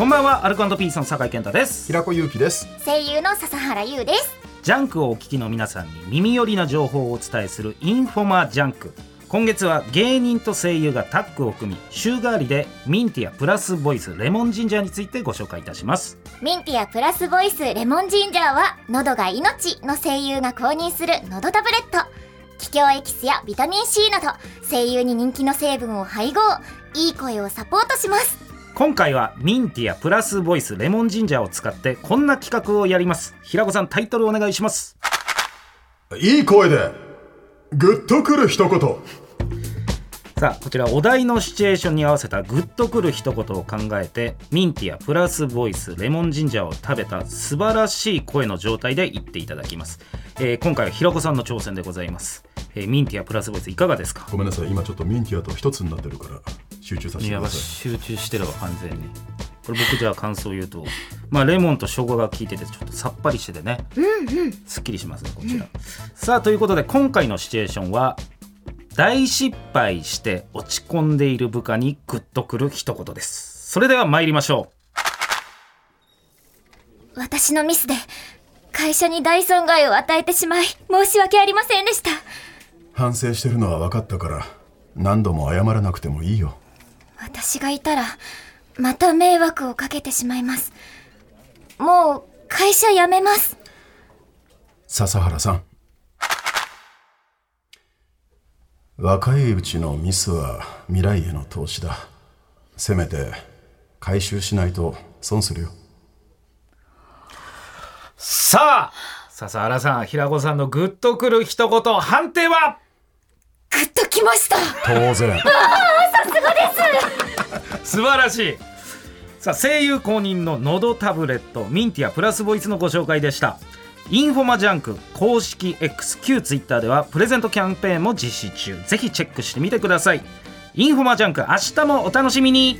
こんばんはアルコ＆ピースの酒井健太です。平子祐希です。声優の篠原侑です。ジャンクをお聞きの皆さんに耳寄りな情報をお伝えするインフォマジャンク。今月は芸人と声優がタッグを組み週替わりでミンティアプラスボイスレモンジンジャーについてご紹介いたします。ミンティアプラスボイスレモンジンジャーは喉が命の声優が公認する喉タブレット。桔梗エキスやビタミン C など声優に人気の成分を配合。いい声をサポートします今回はミンティアプラスボイスレモンジンジャーを使ってこんな企画をやります。平子さんタイトルお願いします。いい声でグッとくる一言。さあこちらお題のシチュエーションに合わせたグッとくる一言を考えてミンティアプラスボイスレモンジンジャーを食べた素晴らしい声の状態で言っていただきます、えー今回は平子さんの挑戦でございます、えーミンティアプラスボイスいかがですか？ごめんなさい。今ちょっとミンティアと一つになってるから集中させいやてくださ集中してれば完全に。これ僕じゃあ感想を言うとまあレモンと生姜が効いててちょっとさっぱりしててね。すっきりしますねこちら、さあということで今回のシチュエーションは大失敗して落ち込んでいる部下にグッとくる一言です。それでは参りましょ私のミスで会社に大損害を与えてしまい申し訳ありませんでした。い反省してるのは分かったから何度も謝らなくてもいいよ私がいたらまた迷惑をかけてしまいます。もう会社辞めます。笹原さん。若いうちのミスは未来への投資だ。せめて回収しないと損するよ。うさあ笹原さん平子さんのグッとくる一言判定は？グッときました。当然 素晴らしい。さあ声優公認ののどタブレットミンティアプラスボイスのご紹介でした。インフォマジャンク公式 XQTwitter ではプレゼントキャンペーンも実施中。ぜひチェックしてみてください。インフォマジャンク明日もお楽しみに。